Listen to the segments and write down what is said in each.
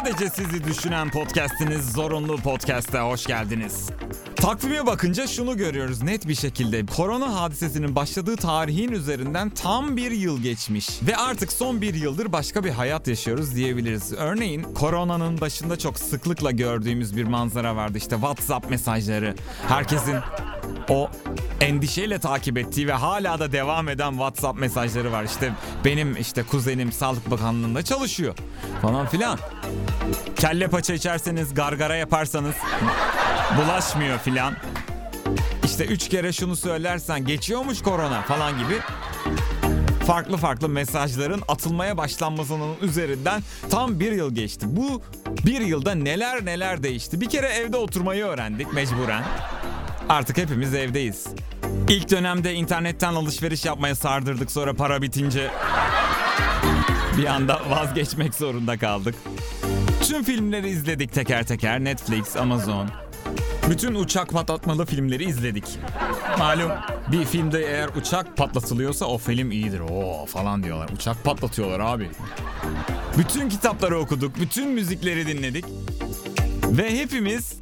Sadece sizi düşünen podcast'iniz Zorunlu Podcast'e hoş geldiniz. Takvime bakınca şunu görüyoruz net bir şekilde. Korona hadisesinin başladığı tarihin üzerinden tam bir yıl geçmiş. Ve artık son bir yıldır başka bir hayat yaşıyoruz diyebiliriz. Örneğin koronanın başında çok sıklıkla gördüğümüz bir manzara vardı. İşte WhatsApp mesajları. Herkesin o endişeyle takip ettiği ve hala da devam eden WhatsApp mesajları var. İşte benim işte kuzenim Sağlık Bakanlığı'nda çalışıyor falan filan. Kelle paça içerseniz gargara yaparsanız bulaşmıyor filan. İşte üç kere şunu söylersen geçiyormuş korona falan gibi farklı farklı mesajların atılmaya başlanmasının üzerinden tam bir yıl geçti. Bu bir yılda neler neler değişti. Bir kere evde oturmayı öğrendik mecburen. Artık hepimiz evdeyiz. İlk dönemde internetten alışveriş yapmaya sardırdık sonra para bitince bir anda vazgeçmek zorunda kaldık. Tüm filmleri izledik teker teker. Netflix, Amazon. Bütün uçak patlatmalı filmleri izledik. Malum bir filmde eğer uçak patlatılıyorsa o film iyidir. Oo falan diyorlar. Uçak patlatıyorlar abi. Bütün kitapları okuduk. Bütün müzikleri dinledik. Ve hepimiz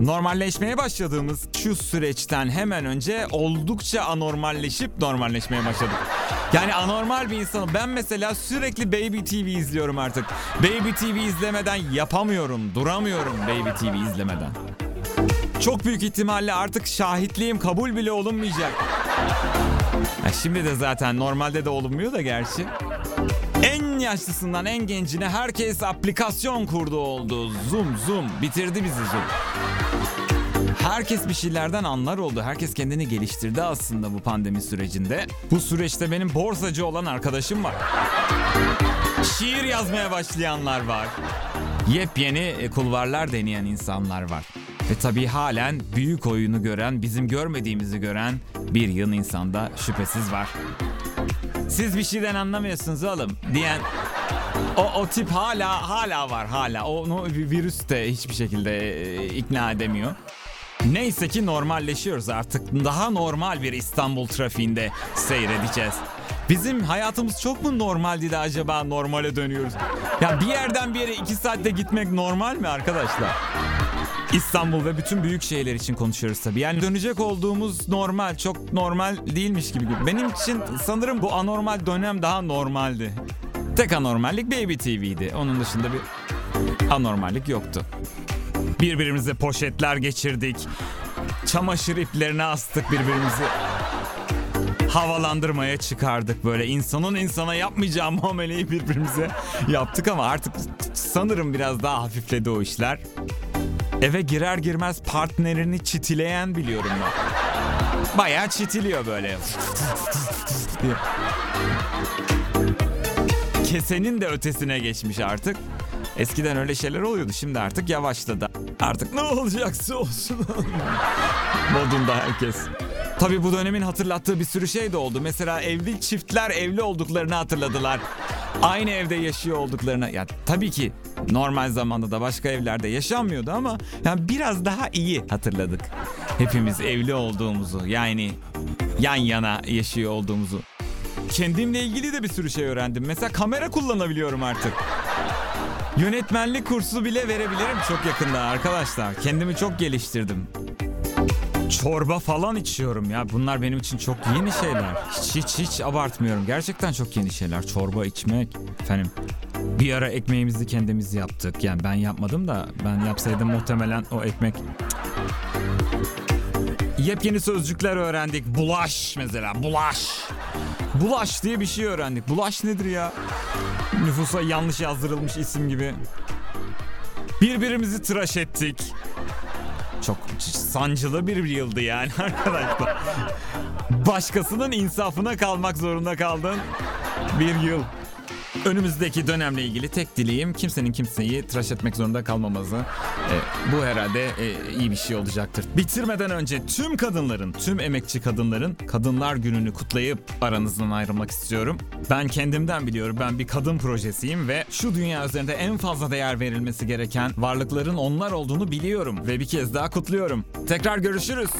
normalleşmeye başladığımız şu süreçten hemen önce oldukça anormalleşip normalleşmeye başladık. Yani anormal bir insanım. Ben mesela sürekli Baby TV izliyorum artık. Baby TV izlemeden yapamıyorum, duramıyorum Baby TV izlemeden. Çok büyük ihtimalle artık şahitliğim kabul bile olunmayacak. Ya şimdi de zaten normalde de olunmuyor da gerçi. En yaşlısından en gencine herkes aplikasyon kurdu oldu. Zoom Zoom bitirdi bizi Zoom. Herkes bir şeylerden anlar oldu. Herkes kendini geliştirdi aslında bu pandemi sürecinde. Bu süreçte benim borsacı olan arkadaşım var. Şiir yazmaya başlayanlar var. Yepyeni kulvarlar deneyen insanlar var. Ve tabii halen büyük oyunu gören, bizim görmediğimizi gören bir yığın insanda şüphesiz var. Siz bir şeyden anlamıyorsunuz oğlum diyen o, o tip hala hala var hala. O, o virüs de hiçbir şekilde e, ikna edemiyor. Neyse ki normalleşiyoruz artık. Daha normal bir İstanbul trafiğinde seyredeceğiz. Bizim hayatımız çok mu normaldi de acaba normale dönüyoruz? Ya bir yerden bir yere iki saatte gitmek normal mi arkadaşlar? İstanbul ve bütün büyük şehirler için konuşuyoruz tabii. Yani dönecek olduğumuz normal, çok normal değilmiş gibi. Benim için sanırım bu anormal dönem daha normaldi. Tek anormallik Baby TV'ydi. Onun dışında bir anormallik yoktu. Birbirimize poşetler geçirdik. Çamaşır iplerine astık birbirimizi. Havalandırmaya çıkardık böyle insanın insana yapmayacağı muameleyi birbirimize yaptık ama artık sanırım biraz daha hafifledi o işler. Eve girer girmez partnerini çitileyen biliyorum ben. Bayağı çitiliyor böyle. Kesenin de ötesine geçmiş artık. Eskiden öyle şeyler oluyordu. Şimdi artık yavaşladı. Artık ne olacaksa olsun. Modunda herkes. Tabi bu dönemin hatırlattığı bir sürü şey de oldu. Mesela evli çiftler evli olduklarını hatırladılar. Aynı evde yaşıyor olduklarını. Ya tabii ki normal zamanda da başka evlerde yaşanmıyordu ama yani biraz daha iyi hatırladık. Hepimiz evli olduğumuzu yani yan yana yaşıyor olduğumuzu. Kendimle ilgili de bir sürü şey öğrendim. Mesela kamera kullanabiliyorum artık. Yönetmenlik kursu bile verebilirim çok yakında arkadaşlar. Kendimi çok geliştirdim. Çorba falan içiyorum ya. Bunlar benim için çok yeni şeyler. Hiç hiç hiç abartmıyorum. Gerçekten çok yeni şeyler. Çorba içmek. Efendim bir ara ekmeğimizi kendimiz yaptık. Yani ben yapmadım da ben yapsaydım muhtemelen o ekmek Yepyeni sözcükler öğrendik. Bulaş mesela. Bulaş. Bulaş diye bir şey öğrendik. Bulaş nedir ya? Nüfusa yanlış yazdırılmış isim gibi. Birbirimizi tıraş ettik. Çok sancılı bir yıldı yani arkadaşlar. Başkasının insafına kalmak zorunda kaldın. Bir yıl. Önümüzdeki dönemle ilgili tek dileğim kimsenin kimseyi tıraş etmek zorunda kalmaması. E, bu herhalde e, iyi bir şey olacaktır. Bitirmeden önce tüm kadınların, tüm emekçi kadınların Kadınlar Günü'nü kutlayıp aranızdan ayrılmak istiyorum. Ben kendimden biliyorum. Ben bir kadın projesiyim ve şu dünya üzerinde en fazla değer verilmesi gereken varlıkların onlar olduğunu biliyorum ve bir kez daha kutluyorum. Tekrar görüşürüz.